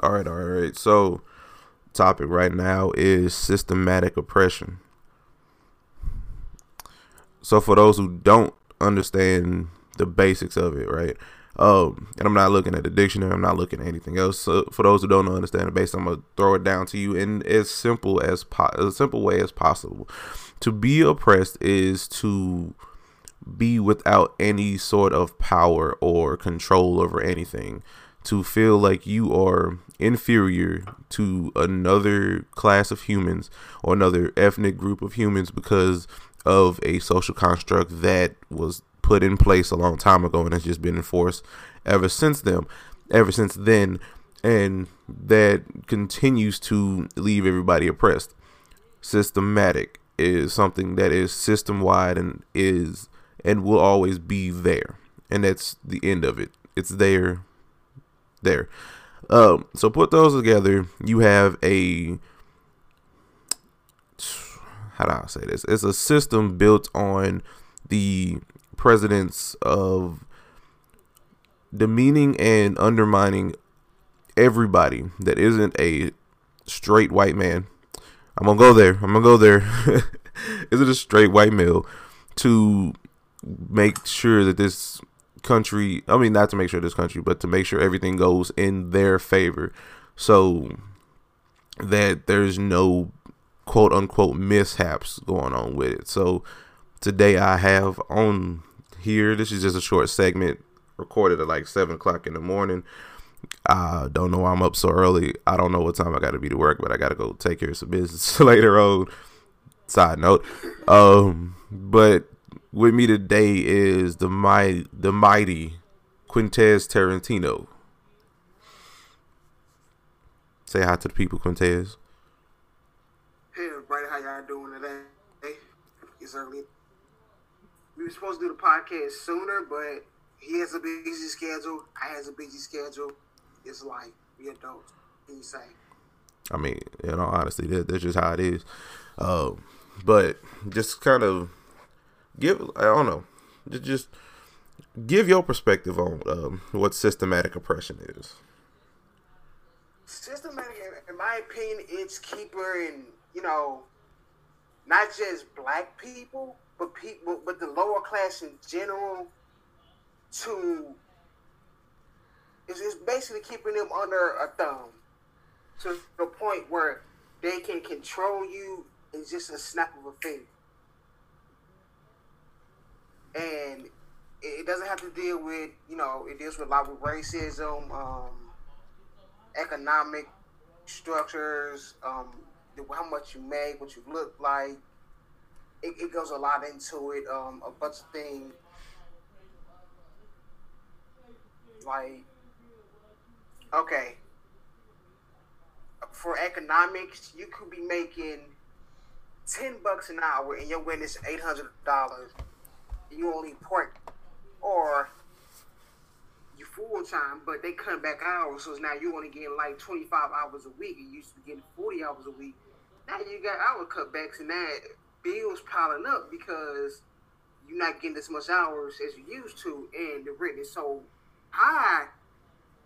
All right, all right. So, topic right now is systematic oppression. So, for those who don't understand the basics of it, right? Um, and I'm not looking at the dictionary. I'm not looking at anything else. So for those who don't understand the basics, I'm gonna throw it down to you in as simple as po- simple way as possible. To be oppressed is to be without any sort of power or control over anything to feel like you are inferior to another class of humans or another ethnic group of humans because of a social construct that was put in place a long time ago and has just been enforced ever since then ever since then and that continues to leave everybody oppressed. Systematic is something that is system wide and is and will always be there and that's the end of it it's there there. Um, so put those together, you have a how do I say this? It's a system built on the precedents of demeaning and undermining everybody that isn't a straight white man. I'm gonna go there. I'm gonna go there. Is it a straight white male to make sure that this country i mean not to make sure this country but to make sure everything goes in their favor. So that there's no quote unquote mishaps going on with it. So today i have on here this is just a short segment recorded at like seven o'clock in the morning. I don't know why i'm up so early. I don't know what time i gotta be to work but i gotta go take care of some business later on. Side note. Um but with me today is the mighty, the mighty Quintez Tarantino. Say hi to the people, Quintez. Hey everybody, how y'all doing today? It's early. We were supposed to do the podcast sooner, but he has a busy schedule. I has a busy schedule. It's like we adults. Can you say? I mean, in all honesty, that, that's just how it is. Uh, but just kind of give I don't know, just give your perspective on um, what systematic oppression is. Systematic, in my opinion, it's keeping you know not just black people, but people, but the lower class in general to it's, it's basically keeping them under a thumb to the point where they can control you in just a snap of a finger and it doesn't have to deal with you know it deals with a lot with racism, um, economic structures, um, how much you make, what you look like. It, it goes a lot into it. Um, a bunch of things like okay for economics you could be making 10 bucks an hour and your win is $800 you only part or you full time, but they cut back hours, so now you only getting like twenty five hours a week. You used to be getting forty hours a week. Now you got hour cutbacks, and that bills piling up because you're not getting as much hours as you used to, and the rent is so high.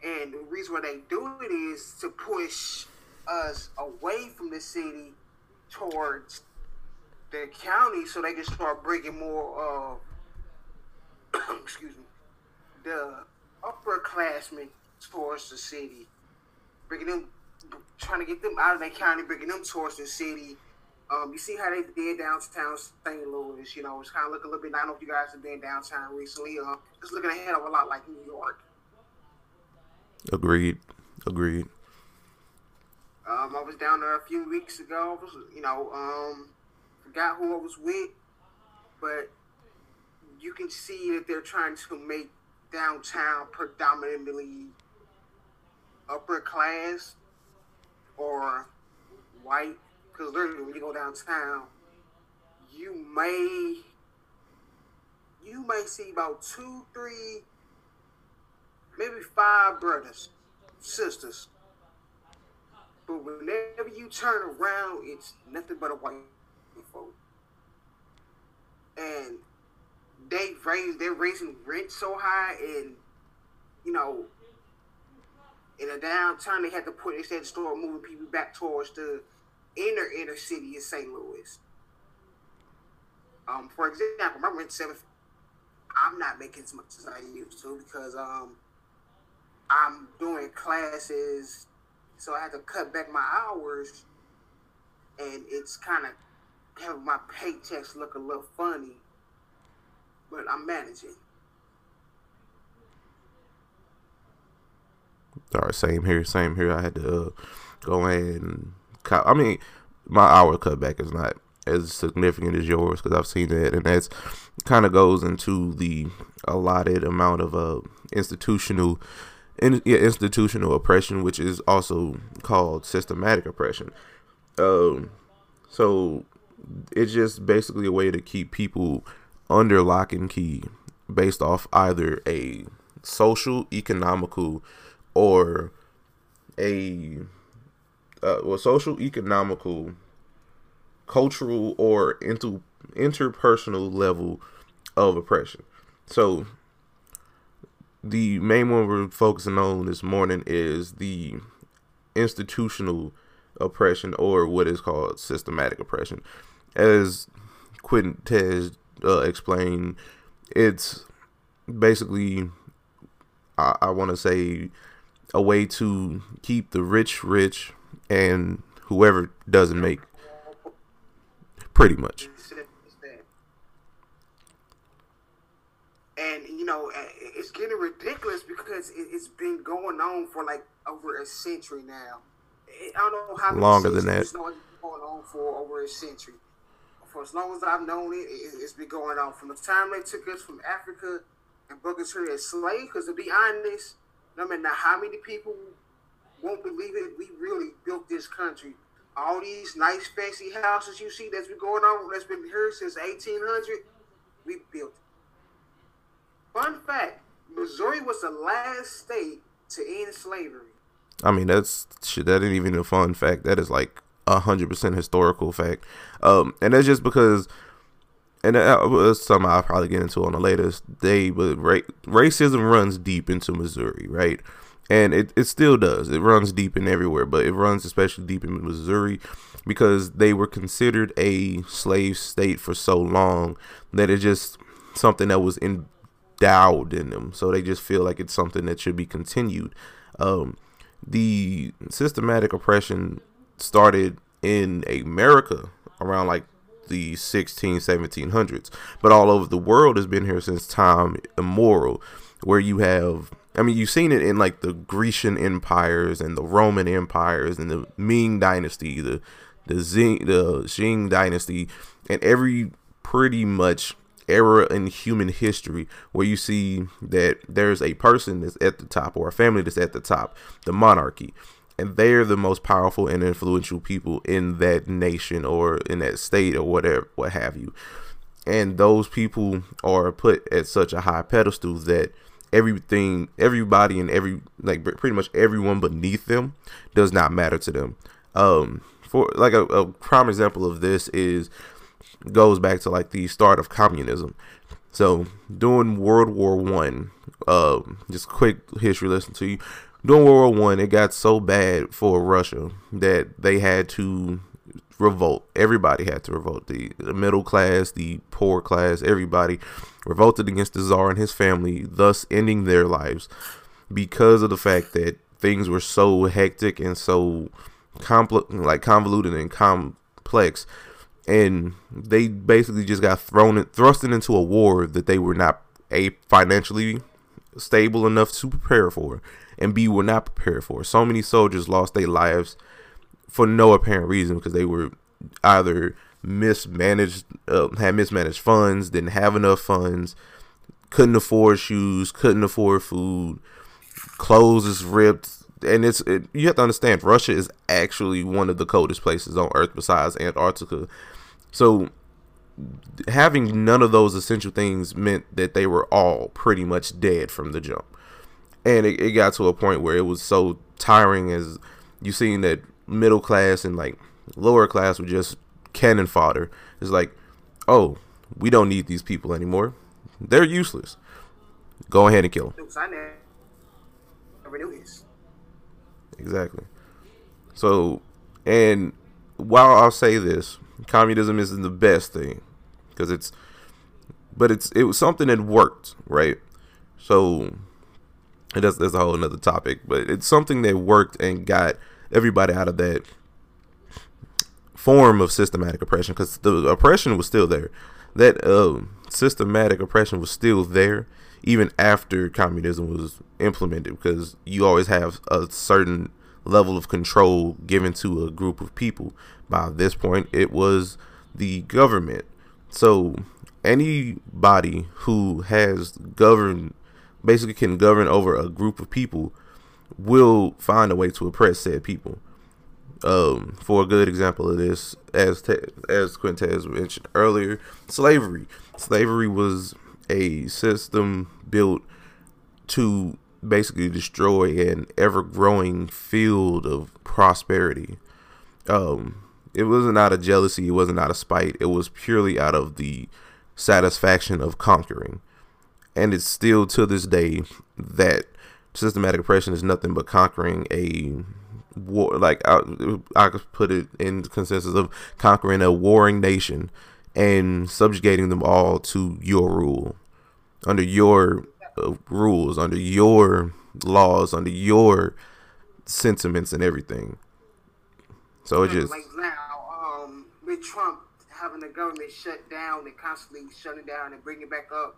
And the reason why they do it is to push us away from the city towards the county, so they can start bringing more. Uh, excuse me, the upperclassmen towards the city, bringing them, trying to get them out of their county, bringing them towards the city. Um, you see how they did downtown St. Louis. You know, it's kind of looking a little bit. I don't know if you guys have been downtown recently. Uh, it's looking ahead of a lot like New York. Agreed. Agreed. Um, I was down there a few weeks ago. Was, you know, um, forgot who I was with, but you can see that they're trying to make downtown predominantly upper class or white. Because literally, when you go downtown, you may you may see about two, three, maybe five brothers, sisters. But whenever you turn around, it's nothing but a white folk. And they raise they're raising rent so high, and you know, in a downturn they had to put instead of store moving people back towards the inner inner city in St. Louis. Um, for example, my rent seven. I'm not making as much as I used to because um, I'm doing classes, so I had to cut back my hours, and it's kind of having my paychecks look a little funny. But I'm managing. All right, same here, same here. I had to uh, go cut, I mean, my hour cutback is not as significant as yours because I've seen that, and that's kind of goes into the allotted amount of uh, institutional in, yeah, institutional oppression, which is also called systematic oppression. Um, so it's just basically a way to keep people under lock and key based off either a social, economical, or a uh, well, social, economical cultural or inter interpersonal level of oppression. So the main one we're focusing on this morning is the institutional oppression or what is called systematic oppression. As Quentin uh, explained, it's basically, I, I want to say, a way to keep the rich rich and whoever doesn't make pretty much. And you know, it's getting ridiculous because it's been going on for like over a century now. I don't know how longer than that. It's going on for over a century. For as long as I've known it, it's been going on from the time they took us from Africa and broke us here as slaves. Because to be honest, no matter how many people won't believe it, we really built this country all these nice fancy houses you see that's been going on that's been here since 1800 we built it. fun fact missouri was the last state to end slavery i mean that's shit that ain't even a fun fact that is like a hundred percent historical fact um and that's just because and that was something I'll probably get into on the latest day, but ra- racism runs deep into Missouri, right? and it, it still does. It runs deep in everywhere, but it runs especially deep in Missouri because they were considered a slave state for so long that it's just something that was endowed in them. So they just feel like it's something that should be continued. Um, the systematic oppression started in America around like the 16 1700s but all over the world has been here since time immemorial where you have I mean, you've seen it in like the Grecian empires and the Roman empires and the Ming dynasty, the the Xing, the Qing dynasty, and every pretty much era in human history where you see that there's a person that's at the top or a family that's at the top, the monarchy, and they're the most powerful and influential people in that nation or in that state or whatever, what have you. And those people are put at such a high pedestal that everything, everybody, and every like pretty much everyone beneath them does not matter to them. Um, for like a, a prime example of this is goes back to like the start of communism. So during World War One, uh, just quick history lesson to you. During World War One, it got so bad for Russia that they had to revolt. Everybody had to revolt. The, the middle class, the poor class, everybody revolted against the Tsar and his family, thus ending their lives because of the fact that things were so hectic and so compl- like convoluted and complex and they basically just got thrown in, thrusted into a war that they were not a financially stable enough to prepare for and b were not prepared for so many soldiers lost their lives for no apparent reason because they were either mismanaged, uh, had mismanaged funds, didn't have enough funds, couldn't afford shoes, couldn't afford food, clothes is ripped, and it's it, you have to understand Russia is actually one of the coldest places on Earth besides Antarctica, so having none of those essential things meant that they were all pretty much dead from the jump, and it, it got to a point where it was so tiring as you seen that middle class and like lower class were just cannon fodder. It's like, oh, we don't need these people anymore. they're useless. Go ahead and kill them. Because I never knew this. Exactly. So, and while I'll say this, communism isn't the best thing because it's, but it's it was something that worked, right? So, and that's that's a whole another topic, but it's something that worked and got everybody out of that form of systematic oppression because the oppression was still there. That uh, systematic oppression was still there even after communism was implemented because you always have a certain level of control given to a group of people. By this point, it was the government. So anybody who has governed, basically can govern over a group of people, will find a way to oppress said people. Um, for a good example of this, as te- as Quintez mentioned earlier, slavery. Slavery was a system built to basically destroy an ever growing field of prosperity. Um, it wasn't out of jealousy, it wasn't out of spite, it was purely out of the satisfaction of conquering. And it's still to this day that systematic oppression is nothing but conquering a war. Like I, I could put it in consensus of conquering a warring nation and subjugating them all to your rule, under your uh, rules, under your laws, under your sentiments and everything. So it just like now, um, with Trump having the government shut down and constantly shutting down and bringing it back up,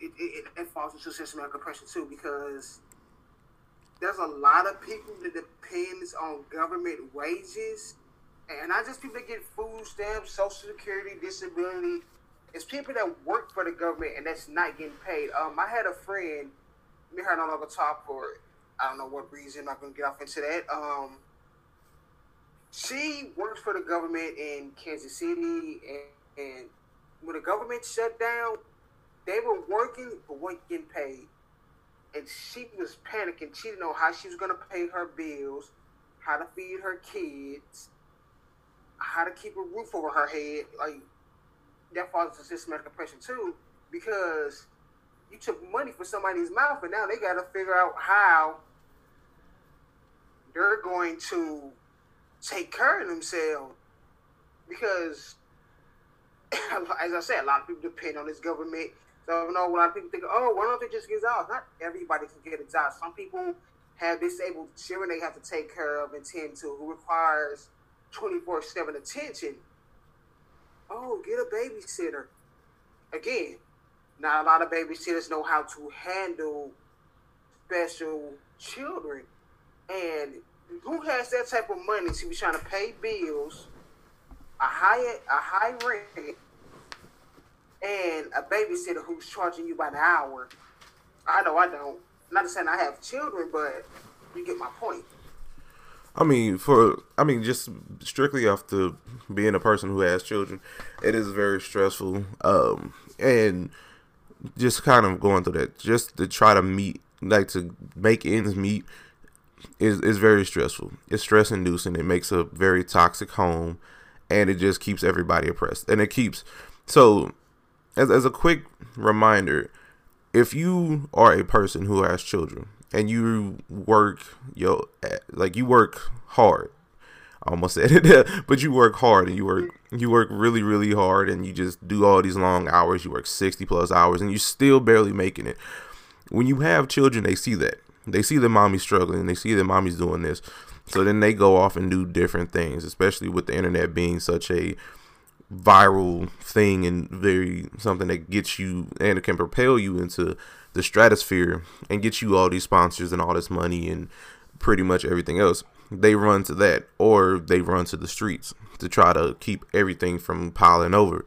it, it, it falls into systematic oppression too because there's a lot of people that depends on government wages, and not just people that get food stamps, Social Security, disability. It's people that work for the government and that's not getting paid. Um, I had a friend, me her no longer talk for I don't know what reason. I'm not gonna get off into that. Um, she works for the government in Kansas City, and, and when the government shut down, they were working but weren't getting paid. And she was panicking. She didn't know how she was going to pay her bills, how to feed her kids, how to keep a roof over her head. Like, that falls into systematic oppression too, because you took money from somebody's mouth, and now they got to figure out how they're going to take care of themselves because as I said, a lot of people depend on this government. So you know, a lot of people think, oh, why don't they just get jobs? Not everybody can get job. Some people have disabled children they have to take care of and tend to, who requires twenty four seven attention. Oh, get a babysitter. Again, not a lot of babysitters know how to handle special children, and who has that type of money to be trying to pay bills, a high a high rent, and a babysitter who's charging you by the hour? I know I don't. Not saying I have children, but you get my point. I mean, for I mean, just strictly off the being a person who has children, it is very stressful. Um, and just kind of going through that, just to try to meet, like to make ends meet, is is very stressful. It's stress inducing. It makes a very toxic home, and it just keeps everybody oppressed. And it keeps so. As as a quick reminder, if you are a person who has children and you work yo like you work hard, I almost said it, but you work hard and you work you work really really hard and you just do all these long hours. You work sixty plus hours and you're still barely making it. When you have children, they see that they see that mommy's struggling. They see that mommy's doing this. So then they go off and do different things, especially with the internet being such a viral thing and very something that gets you and it can propel you into the stratosphere and get you all these sponsors and all this money and pretty much everything else. They run to that or they run to the streets to try to keep everything from piling over.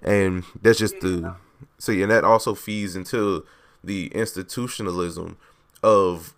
And that's just the see, and that also feeds into the institutionalism of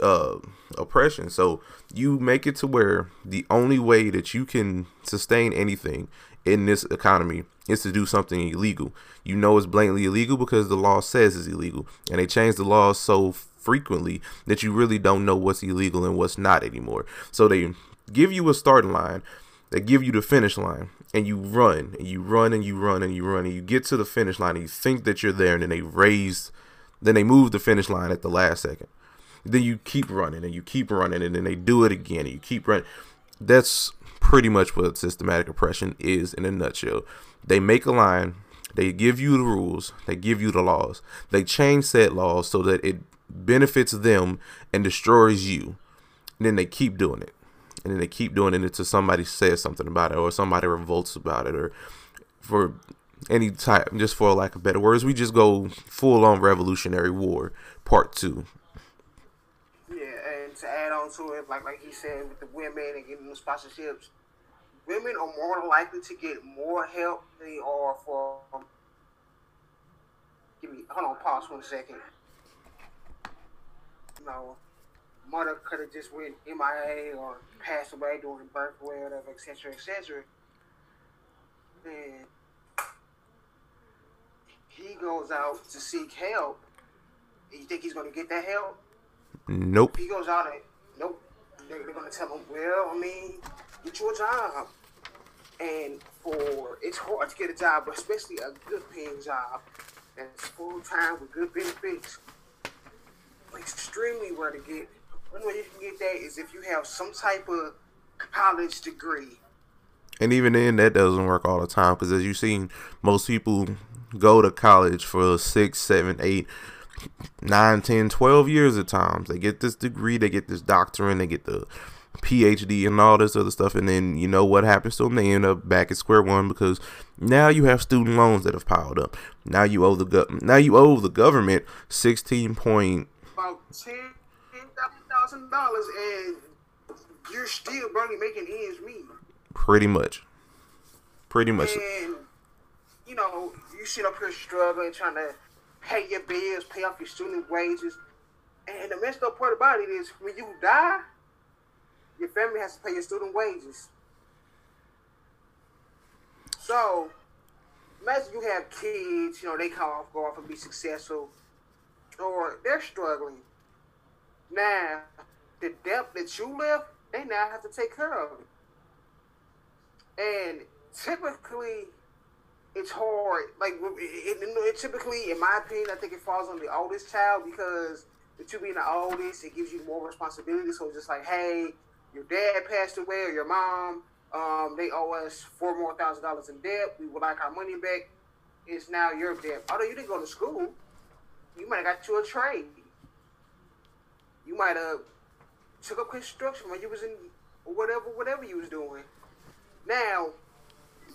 uh, oppression. So you make it to where the only way that you can sustain anything in this economy is to do something illegal. You know it's blatantly illegal because the law says it's illegal, and they change the laws so frequently that you really don't know what's illegal and what's not anymore. So they give you a starting line, they give you the finish line, and you run and you run and you run and you run and you get to the finish line and you think that you're there and then they raise then they move the finish line at the last second then you keep running and you keep running and then they do it again and you keep running that's pretty much what systematic oppression is in a nutshell. They make a line they give you the rules they give you the laws. They change said laws so that it benefits them and destroys you. And then they keep doing it. And then they keep doing it until somebody says something about it or somebody revolts about it or for any type just for lack of better words we just go full on revolutionary war part two. Yeah, and to add on to it, like like he said with the women and getting them sponsorships, women are more likely to get more help than they are for. Give me hold on, pause one second. You know, mother could have just went MIA or passed away during birth or whatever, etc., etc. And he goes out to seek help. You think he's going to get that help? nope he goes out and nope, they're, they're gonna tell him, well, I mean, get you a job. And for it's hard to get a job, but especially a good paying job that's full time with good benefits. Extremely rare to get. One way you can get that is if you have some type of college degree. and even then that doesn't work all the time because as you've seen most people go to college for six seven eight nine ten twelve years at times they get this degree they get this doctorate they get the phd and all this other stuff and then you know what happens to them they end up back at square one because now you have student loans that have piled up now you owe the gov- now you owe the government 16 point About ten thousand dollars and you're still barely making ends meet. pretty much pretty much And you know, you sit up here struggling, trying to pay your bills, pay off your student wages. And the messed up part about it is when you die, your family has to pay your student wages. So imagine you have kids, you know, they come off, go off and be successful, or they're struggling. Now, the debt that you left, they now have to take care of it. And typically, it's hard. Like it, it, it, typically, in my opinion, I think it falls on the oldest child because with you being the oldest, it gives you more responsibility. So it's just like, hey, your dad passed away or your mom, um, they owe us four more thousand dollars in debt. We would like our money back. It's now your debt. Although you didn't go to school, you might have got you a trade. You might have took up construction when you was in whatever whatever you was doing. Now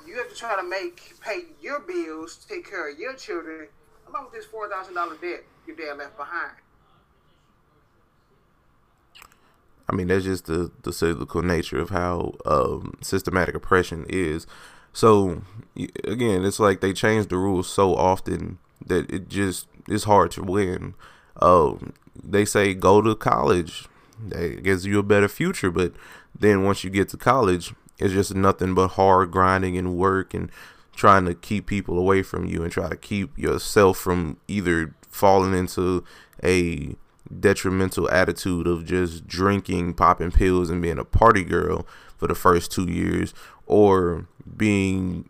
you have to try to make pay your bills, take care of your children, along with this four thousand dollar debt your dad left behind. I mean, that's just the, the cyclical nature of how um, systematic oppression is. So, again, it's like they change the rules so often that it just it's hard to win. Um, they say go to college, that gives you a better future, but then once you get to college, it's just nothing but hard grinding and work and trying to keep people away from you and try to keep yourself from either falling into a detrimental attitude of just drinking, popping pills, and being a party girl for the first two years, or being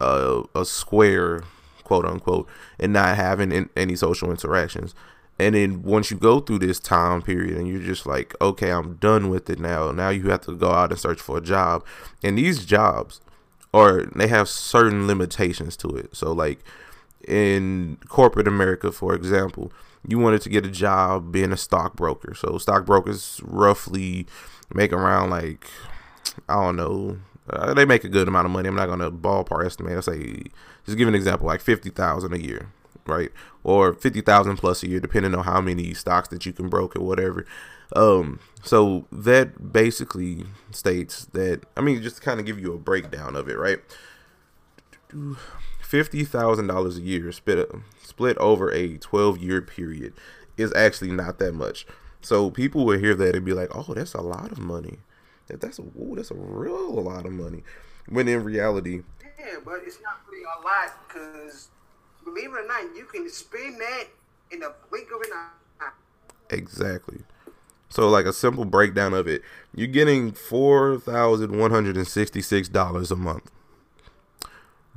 a, a square, quote unquote, and not having in, any social interactions. And then once you go through this time period and you're just like, okay, I'm done with it now. Now you have to go out and search for a job. And these jobs or they have certain limitations to it. So like in corporate America, for example, you wanted to get a job being a stockbroker. So stockbrokers roughly make around like I don't know. Uh, they make a good amount of money. I'm not gonna ballpark estimate. I say just give an example, like fifty thousand a year, right? Or fifty thousand plus a year, depending on how many stocks that you can broker, whatever. Um, so that basically states that I mean, just kind of give you a breakdown of it, right? Fifty thousand dollars a year split split over a twelve year period is actually not that much. So people will hear that and be like, "Oh, that's a lot of money. That that's a that's a real lot of money." When in reality, Yeah, but it's not really a lot because believe it or not, you can spend that in the blink of an eye. Exactly. So, like a simple breakdown of it, you're getting four thousand one hundred and sixty-six dollars a month.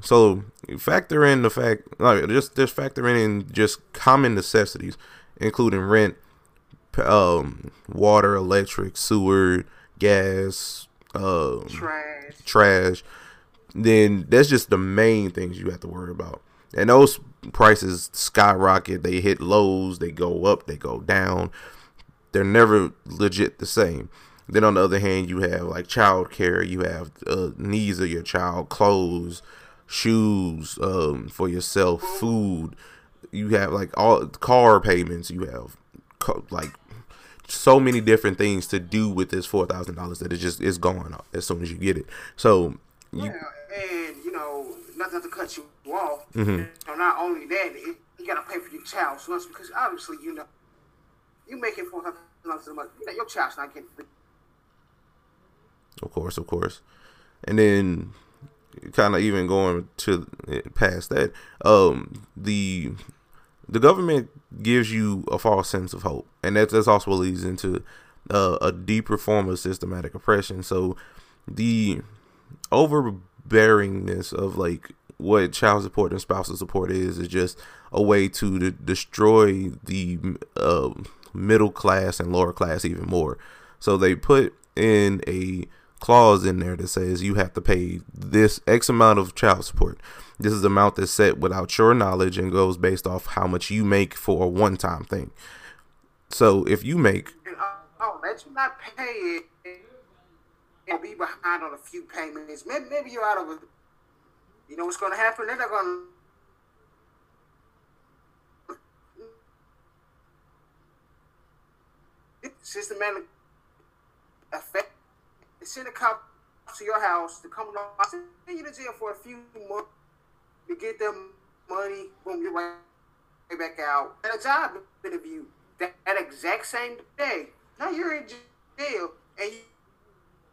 So factor in the fact, like just just factor in just common necessities, including rent, um, water, electric, sewer, gas, uh, Trash. trash. Then that's just the main things you have to worry about. And those prices skyrocket. They hit lows. They go up. They go down. They're never legit the same. Then on the other hand, you have like child care. You have uh, needs of your child, clothes, shoes um, for yourself, food. You have like all car payments. You have co- like so many different things to do with this four thousand dollars that it just is gone as soon as you get it. So you, Yeah, and you know, not not to cut you off. Mm-hmm. Know, not only that, it, you gotta pay for your child's lunch because obviously, you know, you making four thousand dollars a month. You know, your child's not getting. Of course, of course. And then kind of even going to past that, um, the the government gives you a false sense of hope, and that that's also what leads into uh, a deeper form of systematic oppression. So the overbearingness of like what child support and spousal support is is just a way to de- destroy the uh, middle class and lower class even more. So they put in a clause in there that says you have to pay this X amount of child support. This is the amount that's set without your knowledge and goes based off how much you make for a one time thing. So if you make uh, oh, let you not pay it and be behind on a few payments. Maybe, maybe you're out of a. You know what's going to happen? They're not going to. Systematic effect. They send a cop to your house to come along. Send you to jail for a few months to get them money. Boom, you're right back out. And a job interview that, that exact same day. Now you're in jail and you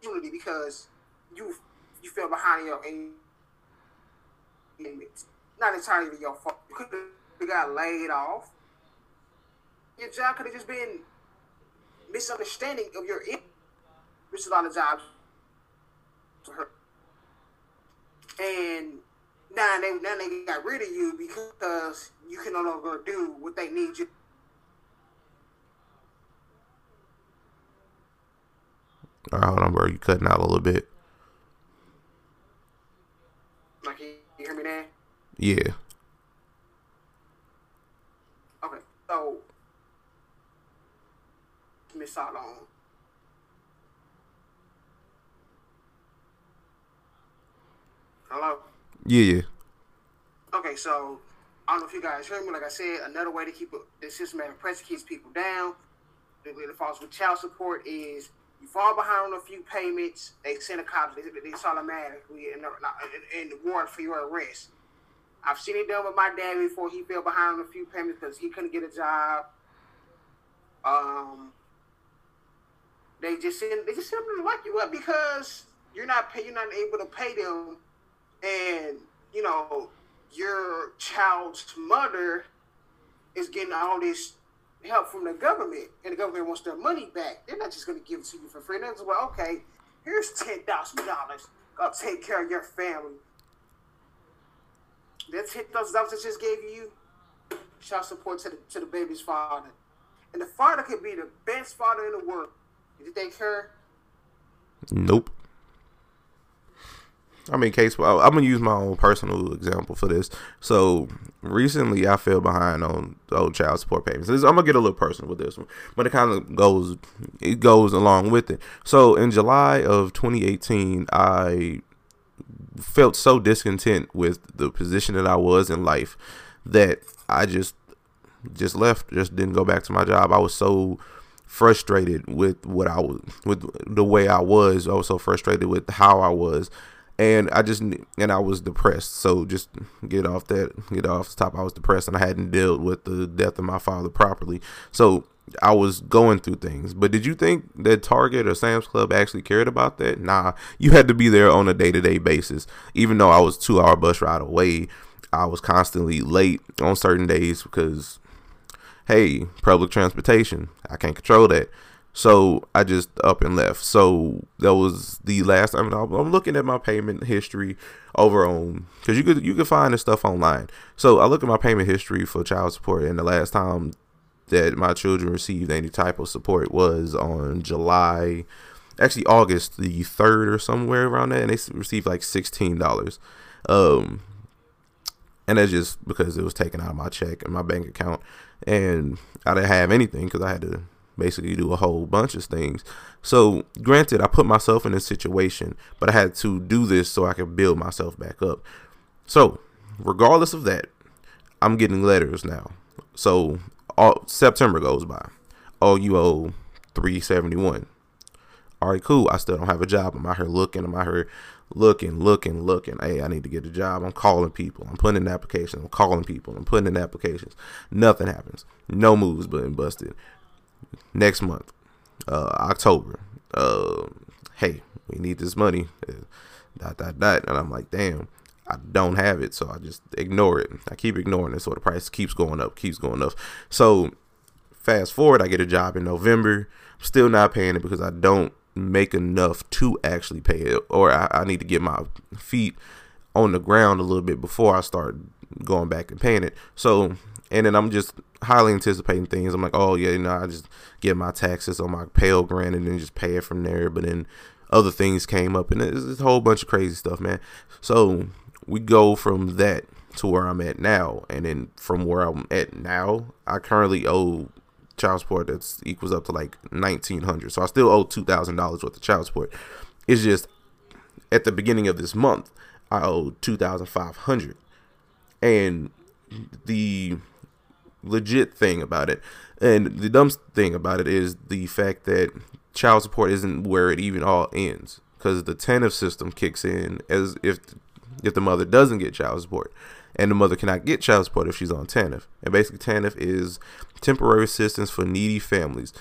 unity because you you fell behind your payments. Not entirely your fault. You could have got laid off. Your job could have just been misunderstanding of your which is a lot of jobs to her. And now they now they got rid of you because you can no longer do what they need you. All right, hold on, bro. You cutting out a little bit. Like you, hear me now? Yeah. Okay, so Miss Salon. Hello. Yeah, yeah. Okay, so I don't know if you guys heard me. Like I said, another way to keep a, the systematic pressure keeps people down. The way it falls with child support is you fall behind on a few payments, they send a cop. They, it's automatically and and the warrant for your arrest. I've seen it done with my dad before. He fell behind on a few payments because he couldn't get a job. Um, they just send they just to lock you up because you're not pay, you're not able to pay them, and you know your child's mother is getting all this help from the government, and the government wants their money back. They're not just going to give it to you for free. They're well, okay, here's ten thousand dollars. Go take care of your family. that's hit those dollars I just gave you, child support to the to the baby's father, and the father could be the best father in the world. Did think her? Nope. I mean, case. I'm gonna use my own personal example for this. So recently, I fell behind on old child support payments. I'm gonna get a little personal with this one, but it kind of goes. It goes along with it. So in July of 2018, I felt so discontent with the position that I was in life that I just just left. Just didn't go back to my job. I was so frustrated with what I was with the way I was. I was so frustrated with how I was. And I just and I was depressed. So just get off that, get off the top. I was depressed, and I hadn't dealt with the death of my father properly. So I was going through things. But did you think that Target or Sam's Club actually cared about that? Nah, you had to be there on a day to day basis. Even though I was two hour bus ride away, I was constantly late on certain days because hey, public transportation. I can't control that. So I just up and left. So that was the last time. I'm looking at my payment history over on because you could you could find this stuff online. So I look at my payment history for child support, and the last time that my children received any type of support was on July, actually August the third or somewhere around that, and they received like sixteen dollars. Um, and that's just because it was taken out of my check and my bank account, and I didn't have anything because I had to basically do a whole bunch of things. So, granted, I put myself in a situation, but I had to do this so I could build myself back up. So, regardless of that, I'm getting letters now. So, all, September goes by. Oh, you owe 371. All right, cool. I still don't have a job. I'm out here looking. I'm out here looking, looking, looking. Hey, I need to get a job. I'm calling people. I'm putting in applications. I'm calling people. I'm putting in applications. Nothing happens. No moves being busted next month, uh, October. Uh, hey, we need this money. Uh, dot dot dot. And I'm like, damn, I don't have it, so I just ignore it. I keep ignoring it, so the price keeps going up, keeps going up. So fast forward, I get a job in November. I'm still not paying it because I don't make enough to actually pay it, or I, I need to get my feet on the ground a little bit before I start going back and paying it. So and then I'm just highly anticipating things. I'm like, oh yeah, you know, I just get my taxes on my Pell Grant and then just pay it from there. But then other things came up, and it's a whole bunch of crazy stuff, man. So we go from that to where I'm at now, and then from where I'm at now, I currently owe child support that's equals up to like nineteen hundred. So I still owe two thousand dollars worth of child support. It's just at the beginning of this month, I owe two thousand five hundred, and the legit thing about it. And the dumb thing about it is the fact that child support isn't where it even all ends because the TANF system kicks in as if if the mother doesn't get child support and the mother cannot get child support if she's on TANF. And basically TANF is temporary assistance for needy families.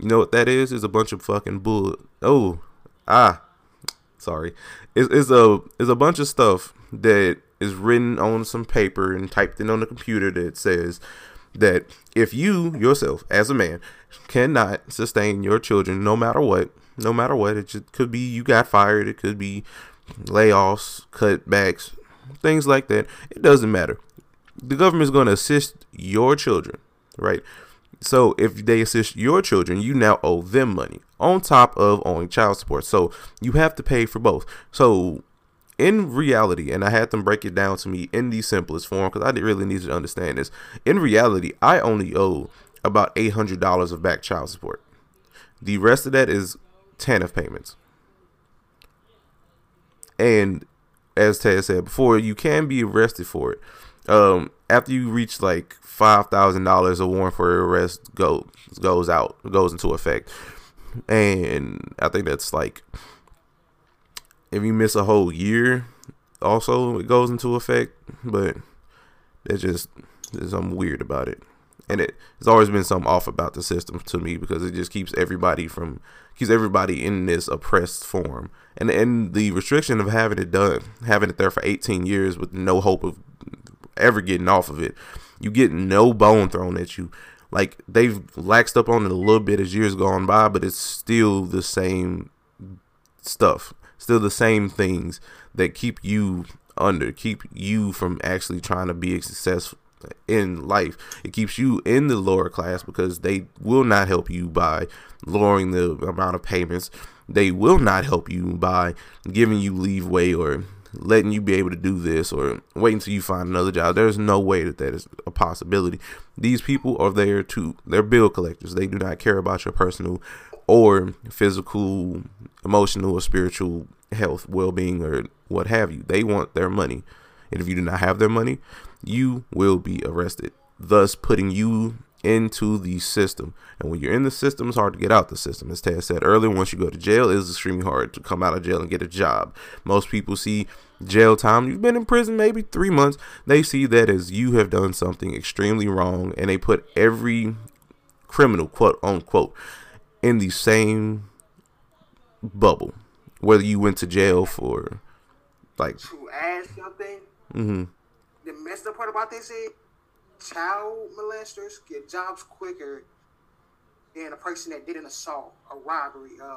You know what that is? Is a bunch of fucking bull. Oh, ah, sorry. It's, it's a it's a bunch of stuff that is written on some paper and typed in on the computer that says that if you yourself as a man cannot sustain your children no matter what no matter what it just could be you got fired it could be layoffs cutbacks things like that it doesn't matter. The government is going to assist your children right? So if they assist your children you now owe them money on top of owing child support. So you have to pay for both. So in reality, and I had them break it down to me in the simplest form because I really needed to understand this. In reality, I only owe about eight hundred dollars of back child support. The rest of that is TANF payments. And as Ted said before, you can be arrested for it. Um, after you reach like five thousand dollars, a warrant for arrest goes goes out, goes into effect, and I think that's like if you miss a whole year, also it goes into effect. But there's just there's something weird about it, and it there's always been something off about the system to me because it just keeps everybody from keeps everybody in this oppressed form, and and the restriction of having it done, having it there for 18 years with no hope of ever getting off of it. You get no bone thrown at you. Like they've laxed up on it a little bit as years gone by, but it's still the same stuff still the same things that keep you under, keep you from actually trying to be a success in life. It keeps you in the lower class because they will not help you by lowering the amount of payments. They will not help you by giving you leeway or letting you be able to do this or wait until you find another job. There's no way that that is a possibility. These people are there to, they're bill collectors. They do not care about your personal or physical, emotional, or spiritual health, well being, or what have you. They want their money. And if you do not have their money, you will be arrested, thus putting you into the system. And when you're in the system, it's hard to get out the system. As Ted said earlier, once you go to jail, it is extremely hard to come out of jail and get a job. Most people see jail time, you've been in prison maybe three months, they see that as you have done something extremely wrong, and they put every criminal, quote unquote, in the same bubble. Whether you went to jail for like to add something. Mm-hmm. The messed up part about this is child molesters get jobs quicker than a person that did an assault, a robbery, uh,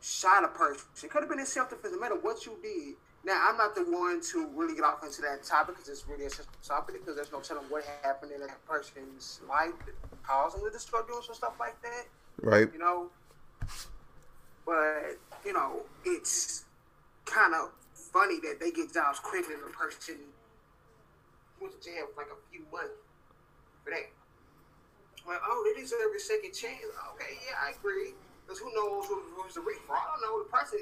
shot a person. It could have been in self defense, no matter what you did. Now, I'm not the one to really get off into that topic because it's really a topic because there's no telling what happened in that person's life that caused them to start doing some stuff like that. Right. You know? But, you know, it's kind of funny that they get jobs quicker than a person went to jail for like a few months for that. Like, oh, they deserve a second chance. Okay, yeah, I agree. Because who knows what was the reason? For all I know, the person,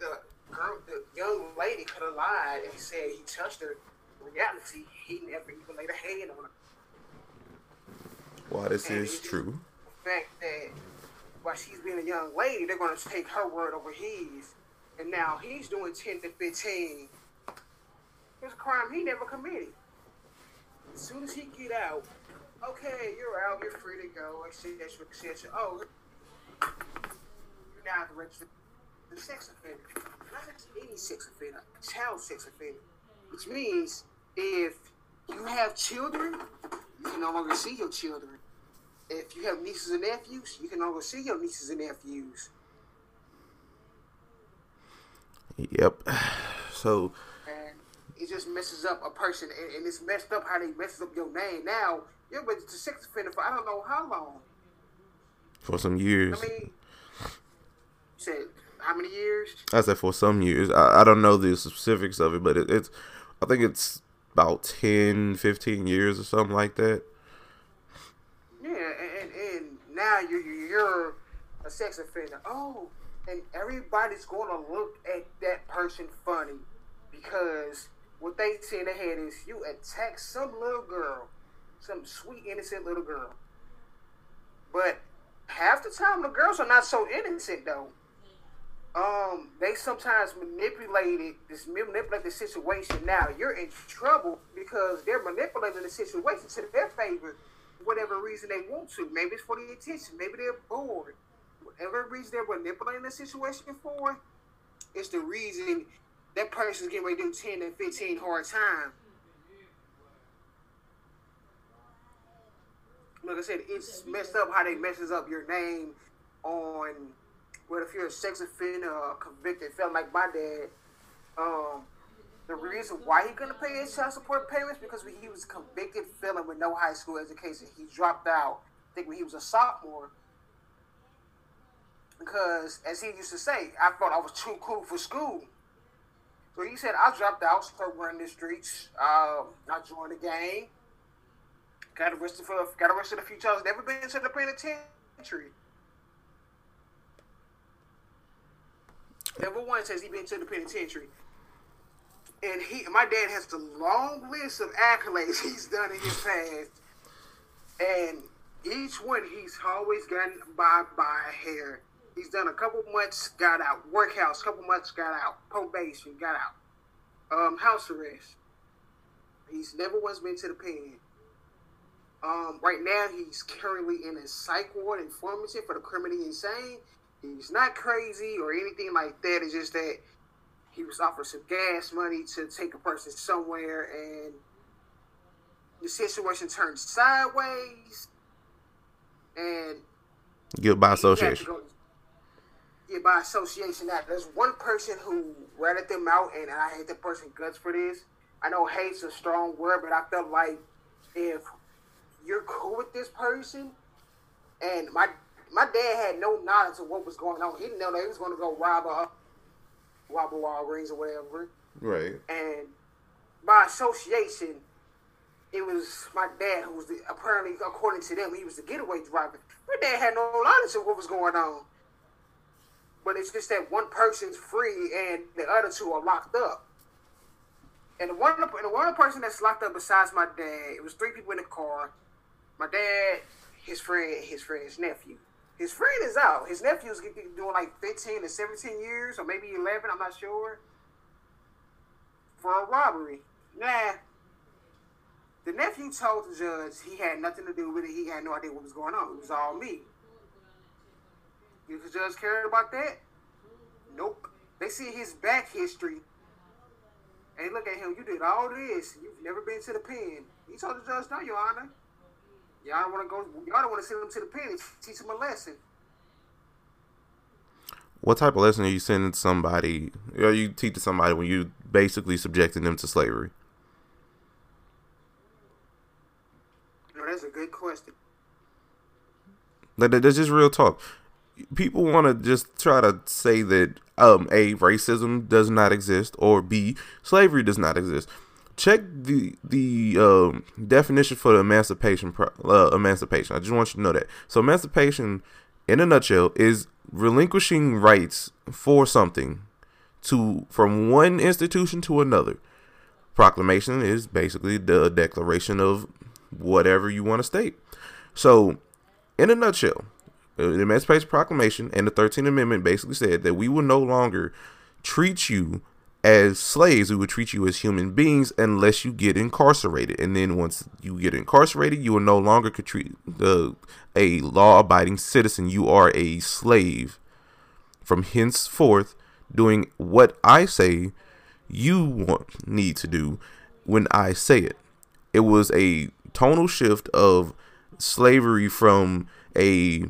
the girl, the young lady could have lied and said he touched her. In reality, he never even laid a hand on her. Why this And is true. Fact that while she's being a young lady, they're going to take her word over his. And now he's doing 10 to 15. It's a crime he never committed. As soon as he get out, okay, you're out, you're free to go, etc., etc. Oh, you're now the registered sex offender. Not any sex offender, child sex offender. Which means if you have children, you can no longer see your children. If you have nieces and nephews, you can longer see your nieces and nephews. Yep. So And it just messes up a person, and, and it's messed up how they messes up your name. Now, you're registered sex offender for I don't know how long. for some years, I mean, you said how many years? I said for some years. I, I don't know the specifics of it, but it, it's I think it's about 10, 15 years or something like that. Yeah, and, and, and now you're, you're a sex offender. Oh, and everybody's going to look at that person funny because what they see in their head is you attack some little girl, some sweet, innocent little girl. But half the time, the girls are not so innocent, though. Um, they sometimes manipulated this manipulate the situation. Now you're in trouble because they're manipulating the situation to their favor, whatever reason they want to. Maybe it's for the attention. Maybe they're bored. Whatever reason they're manipulating the situation for, it's the reason that person's getting ready to do ten and fifteen hard time. Like I said, it's messed up how they messes up your name on well, if you're a sex offender or convicted felon like my dad, um, the reason why he couldn't pay his child support payments because he was convicted felon with no high school education. He dropped out, I think when he was a sophomore. Because, as he used to say, I thought I was too cool for school. So he said, I dropped out, started running the streets. Uh, I joined the gang. Got arrested for got arrested a few times. Never been to the penitentiary. Never once has he been to the penitentiary. And he, my dad has a long list of accolades he's done in his past, and each one he's always gotten by by a hair. He's done a couple months, got out. Workhouse, couple months, got out. Probation, got out. Um, house arrest. He's never once been to the pen. Um, right now, he's currently in a psych ward in informative for the criminally insane. He's not crazy or anything like that. It's just that he was offered some gas money to take a person somewhere, and the situation turned sideways. And Guilt by he had to association. go- Yeah, by association. That there's one person who ratted them out, and I hate the person guts for this. I know hate's a strong word, but I felt like if you're cool with this person, and my my dad had no knowledge of what was going on. He didn't know that he was going to go rob a a Walgreens or whatever. Right. And by association, it was my dad who was the, apparently, according to them, he was the getaway driver. My dad had no knowledge of what was going on. But it's just that one person's free and the other two are locked up. And the one, and the one person that's locked up besides my dad, it was three people in the car. My dad, his friend, his friend's nephew. His friend is out. His nephew's doing like 15 to 17 years, or maybe 11, I'm not sure for a robbery. Nah. The nephew told the judge he had nothing to do with it. He had no idea what was going on. It was all me. If the judge cared about that? Nope. They see his back history. And look at him, you did all this. You've never been to the pen. He told the judge, no, Your Honor. Y'all don't want to go. Y'all don't want to send them to the pen and teach them a lesson. What type of lesson are you sending somebody? Are you teaching somebody when you basically subjecting them to slavery? No, that's a good question. That, that's just real talk. People want to just try to say that um, a racism does not exist or b slavery does not exist. Check the the um, definition for the emancipation uh, emancipation. I just want you to know that. So emancipation, in a nutshell, is relinquishing rights for something to from one institution to another. Proclamation is basically the declaration of whatever you want to state. So, in a nutshell, the Emancipation Proclamation and the 13th Amendment basically said that we will no longer treat you as slaves. We would treat you as human beings unless you get incarcerated. And then once you get incarcerated, you will no longer treat a law-abiding citizen. You are a slave from henceforth doing what I say you want need to do when I say it. It was a tonal shift of slavery from a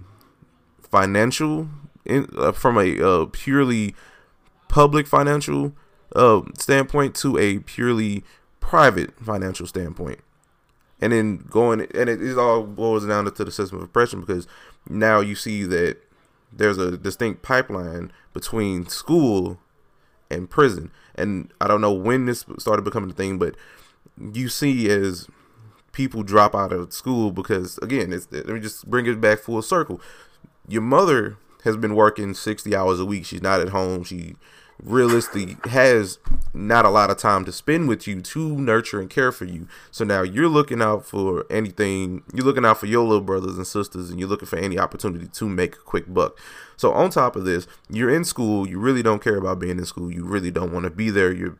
financial in, uh, from a uh, purely public financial uh, standpoint to a purely private financial standpoint. And then going and it, it all boils down to the system of oppression because now you see that there's a distinct pipeline between school and prison. And i don't know when this started becoming a thing but you see as people drop out of school because again it's let me just bring it back full circle. Your mother has been working 60 hours a week. She's not at home. She realistically has not a lot of time to spend with you to nurture and care for you. So now you're looking out for anything, you're looking out for your little brothers and sisters, and you're looking for any opportunity to make a quick buck. So on top of this, you're in school, you really don't care about being in school, you really don't want to be there, you're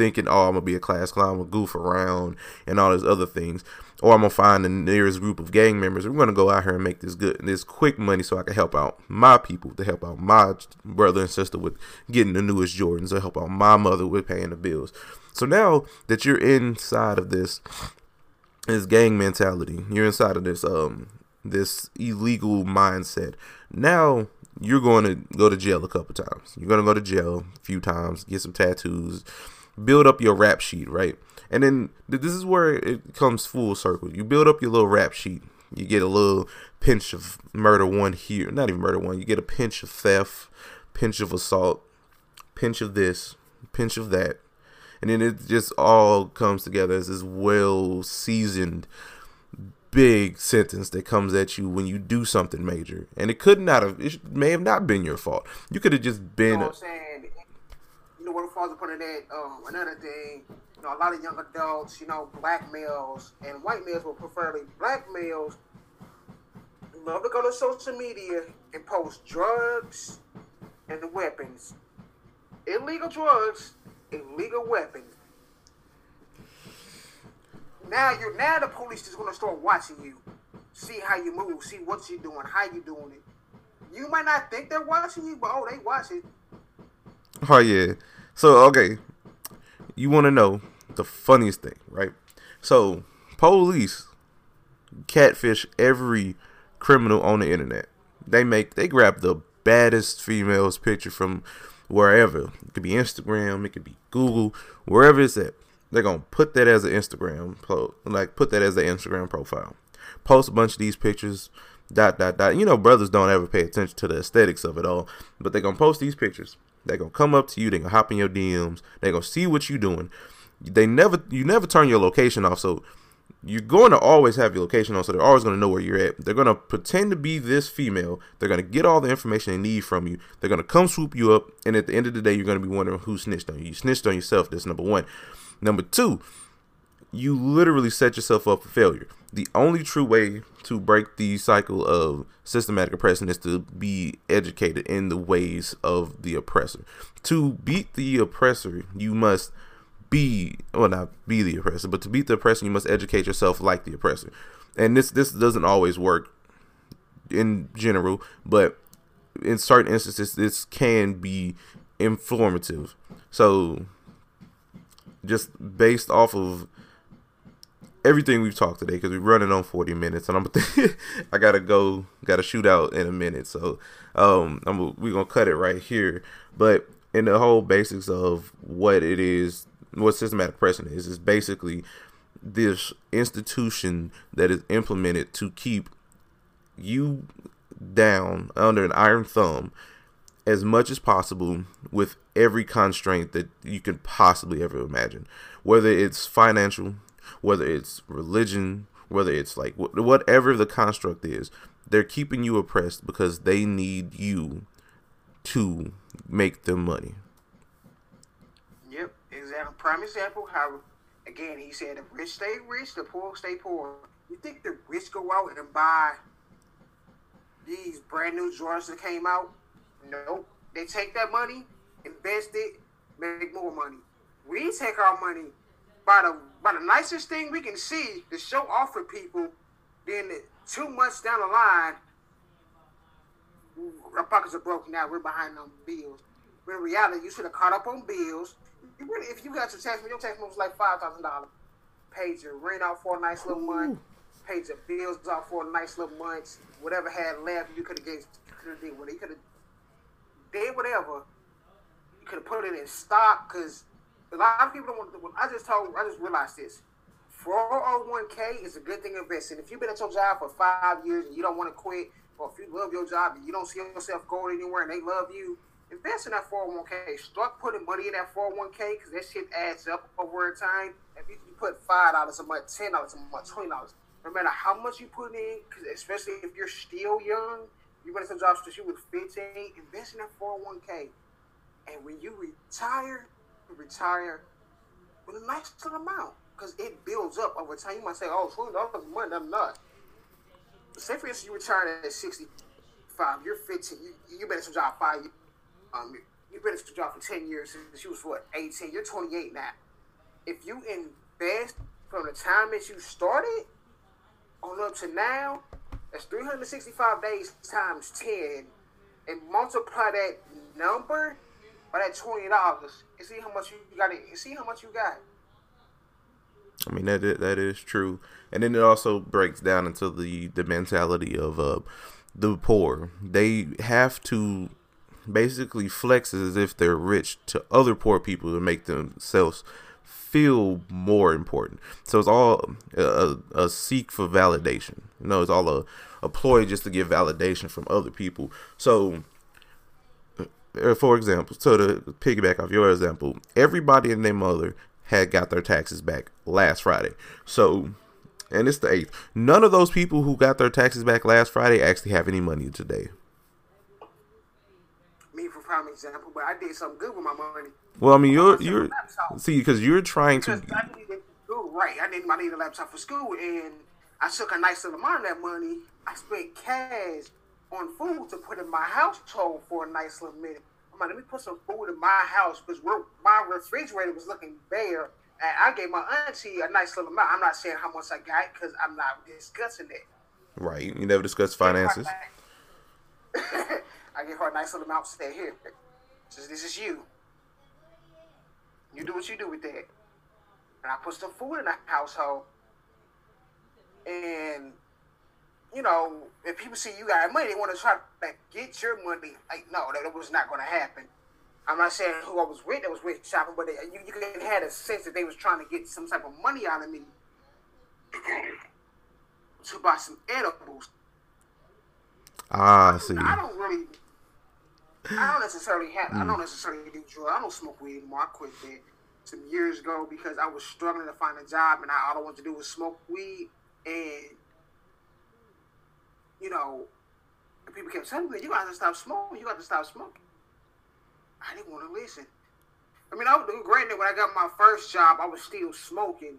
thinking, oh, I'm gonna be a class clown, I'm gonna goof around and all these other things. Or I'm gonna find the nearest group of gang members. We're gonna go out here and make this good this quick money so I can help out my people, to help out my brother and sister with getting the newest Jordans, to help out my mother with paying the bills. So now that you're inside of this this gang mentality, you're inside of this um this illegal mindset. Now you're going to go to jail a couple times. You're going to go to jail a few times, get some tattoos, build up your rap sheet, right? And then this is where it comes full circle. You build up your little rap sheet. You get a little pinch of murder one here, not even murder one. You get a pinch of theft, pinch of assault, pinch of this, pinch of that. And then it just all comes together as this well seasoned big sentence that comes at you when you do something major. And it could not have it may have not been your fault. You could have just been you know know what falls upon that. Um, another thing, you know, a lot of young adults, you know, black males and white males, but preferably black males, love to go to social media and post drugs and the weapons, illegal drugs, illegal weapons. Now you're now the police is gonna start watching you, see how you move, see what you're doing, how you doing it. You might not think they're watching you, but oh, they watch it. Oh yeah. So okay, you want to know the funniest thing, right? So police catfish every criminal on the internet. They make they grab the baddest females picture from wherever. It could be Instagram, it could be Google, wherever it's at. They're gonna put that as an Instagram post, like put that as an Instagram profile. Post a bunch of these pictures, dot dot dot. You know, brothers don't ever pay attention to the aesthetics of it all, but they're gonna post these pictures. They're gonna come up to you. They're gonna hop in your DMs. They're gonna see what you're doing. They never, you never turn your location off. So you're going to always have your location on. So they're always gonna know where you're at. They're gonna pretend to be this female. They're gonna get all the information they need from you. They're gonna come swoop you up. And at the end of the day, you're gonna be wondering who snitched on you. You snitched on yourself. That's number one. Number two, you literally set yourself up for failure. The only true way to break the cycle of systematic oppression is to be educated in the ways of the oppressor. To beat the oppressor, you must be well not be the oppressor, but to beat the oppressor, you must educate yourself like the oppressor. And this this doesn't always work in general, but in certain instances this can be informative. So just based off of everything we've talked today because we're running on 40 minutes and I'm I gotta go gotta shoot out in a minute. So um I'm we're gonna cut it right here. But in the whole basics of what it is what systematic oppression is is basically this institution that is implemented to keep you down under an iron thumb as much as possible with every constraint that you can possibly ever imagine. Whether it's financial whether it's religion, whether it's like whatever the construct is, they're keeping you oppressed because they need you to make them money. Yep, example. Prime example. How again he said the rich stay rich, the poor stay poor. You think the rich go out and buy these brand new Jordans that came out? Nope. They take that money, invest it, make more money. We take our money by the by the nicest thing we can see to show off for people, then two months down the line, our pockets are broken now. We're behind on bills. But in reality, you should have caught up on bills. You really, if you got your tax, your tax was like five thousand dollars. Paid your rent out for a nice little month. Paid your bills out for a nice little month. Whatever had left, you could have gave. Could have did what you could have did whatever. You could have put it in stock because a lot of people don't want to. I just told. I just realized this. 401k is a good thing to invest in. If you've been at your job for five years and you don't want to quit, or if you love your job and you don't see yourself going anywhere and they love you, invest in that 401k. Start putting money in that 401k because that shit adds up over time. If you, you put five dollars a month, ten dollars a month, twenty dollars, no matter how much you put in, especially if you're still young, you've been at some jobs since you were 15, invest in that 401k. And when you retire, retire with a nice little amount because it builds up over time. You might say, "Oh, twenty dollars a month." I'm not. Say for instance, you retire at sixty five. You're fifteen. You you've been at some job five. Um, you've been at some job for ten years since you was what eighteen. You're twenty eight now. If you invest from the time that you started on up to now, that's three hundred sixty five days times ten, and multiply that number by that twenty dollars and see how much you got it. See how much you got. I mean that is, that is true, and then it also breaks down into the the mentality of uh the poor. They have to basically flex as if they're rich to other poor people to make themselves feel more important. So it's all a, a seek for validation. You know, it's all a, a ploy just to get validation from other people. So Uh, for example, so to piggyback off your example, everybody and their mother had got their taxes back last Friday. So, and it's the eighth. None of those people who got their taxes back last Friday actually have any money today. Me, for prime example, but I did something good with my money. Well, I mean, you're you're see because you're trying because to. I needed school, right? I needed a laptop for school, and I took a nice little amount of that money. I spent cash on food to put in my household for a nice little minute. I'm like, let me put some food in my house because my refrigerator was looking bare. And I gave my auntie a nice little amount. I'm not saying how much I got because I'm not discussing it. Right. You never discuss finances. I give her a nice little amount. To stay here. Says this is you. You do what you do with that. And I put some food in the household. And you know, if people see you got money, they want to try to like, get your money. Like, no, that was not going to happen. I'm not saying who I was with that was with shopping, but they, you, you had a sense that they was trying to get some type of money out of me to buy some edibles. Ah, I see. I don't really. I don't necessarily have. Mm. I don't necessarily do drugs. I don't smoke weed anymore. I quit that some years ago because I was struggling to find a job, and I, all I wanted to do was smoke weed. And you know, people kept telling me, "You got to stop smoking. You got to stop smoking." I didn't want to listen. I mean, I was granted when I got my first job, I was still smoking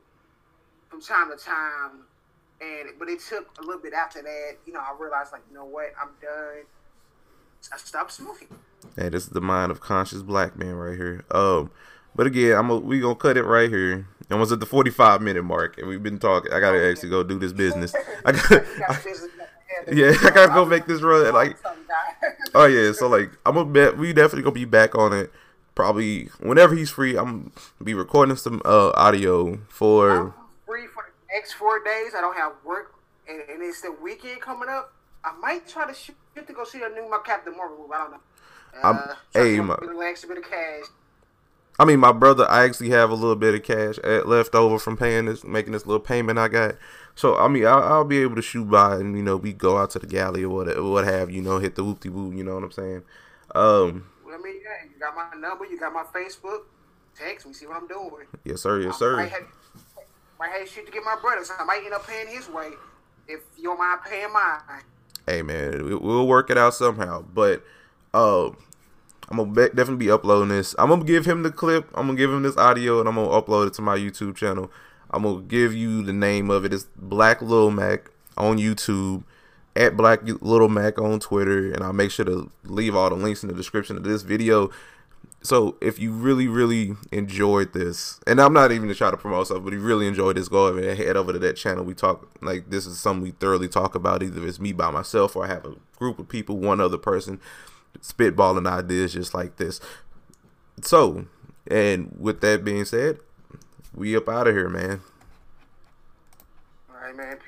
from time to time, and but it took a little bit after that. You know, I realized like, you know what, I'm done. I stopped smoking. Hey, this is the mind of conscious black man right here. Um, but again, I'm a, we gonna cut it right here. Almost at the 45 minute mark, and we've been talking. I gotta actually go do this business. I got. I, yeah, I gotta go make this run. Like, oh yeah, so like I'm gonna bet we definitely gonna be back on it. Probably whenever he's free, I'm gonna be recording some uh audio for. free for the next four days I don't have work, and, and it's the weekend coming up. I might try to shoot to go see a new my Captain Marvel movie. I don't know. I'm- Uh, hey, hey, my- a extra bit of cash. I mean, my brother, I actually have a little bit of cash at, left over from paying this, making this little payment I got. So I mean, I'll, I'll be able to shoot by and you know we go out to the galley or what what have you know hit the whoopty woo. You know what I'm saying? Um, Well, I mean, yeah, you got my number, you got my Facebook. Text me, see what I'm doing. yes sir, yes I might sir. have, might have shit to get my brother, so I might end up paying his way if you don't mind paying mine. Hey man, we- we'll work it out somehow. But uh, I'm gonna be- definitely be uploading this. I'm gonna give him the clip. I'm gonna give him this audio, and I'm gonna upload it to my YouTube channel. I'm gonna give you the name of it. It's Black Little Mac on YouTube, at Black Little Mac on Twitter, and I'll make sure to leave all the links in the description of this video. So if you really, really enjoyed this, and I'm not even to try to promote stuff, but if you really enjoyed this, go over and head over to that channel. We talk like this is something we thoroughly talk about. Either it's me by myself or I have a group of people, one other person, spitballing ideas just like this. So, and with that being said, we up out of here, man. All right, man.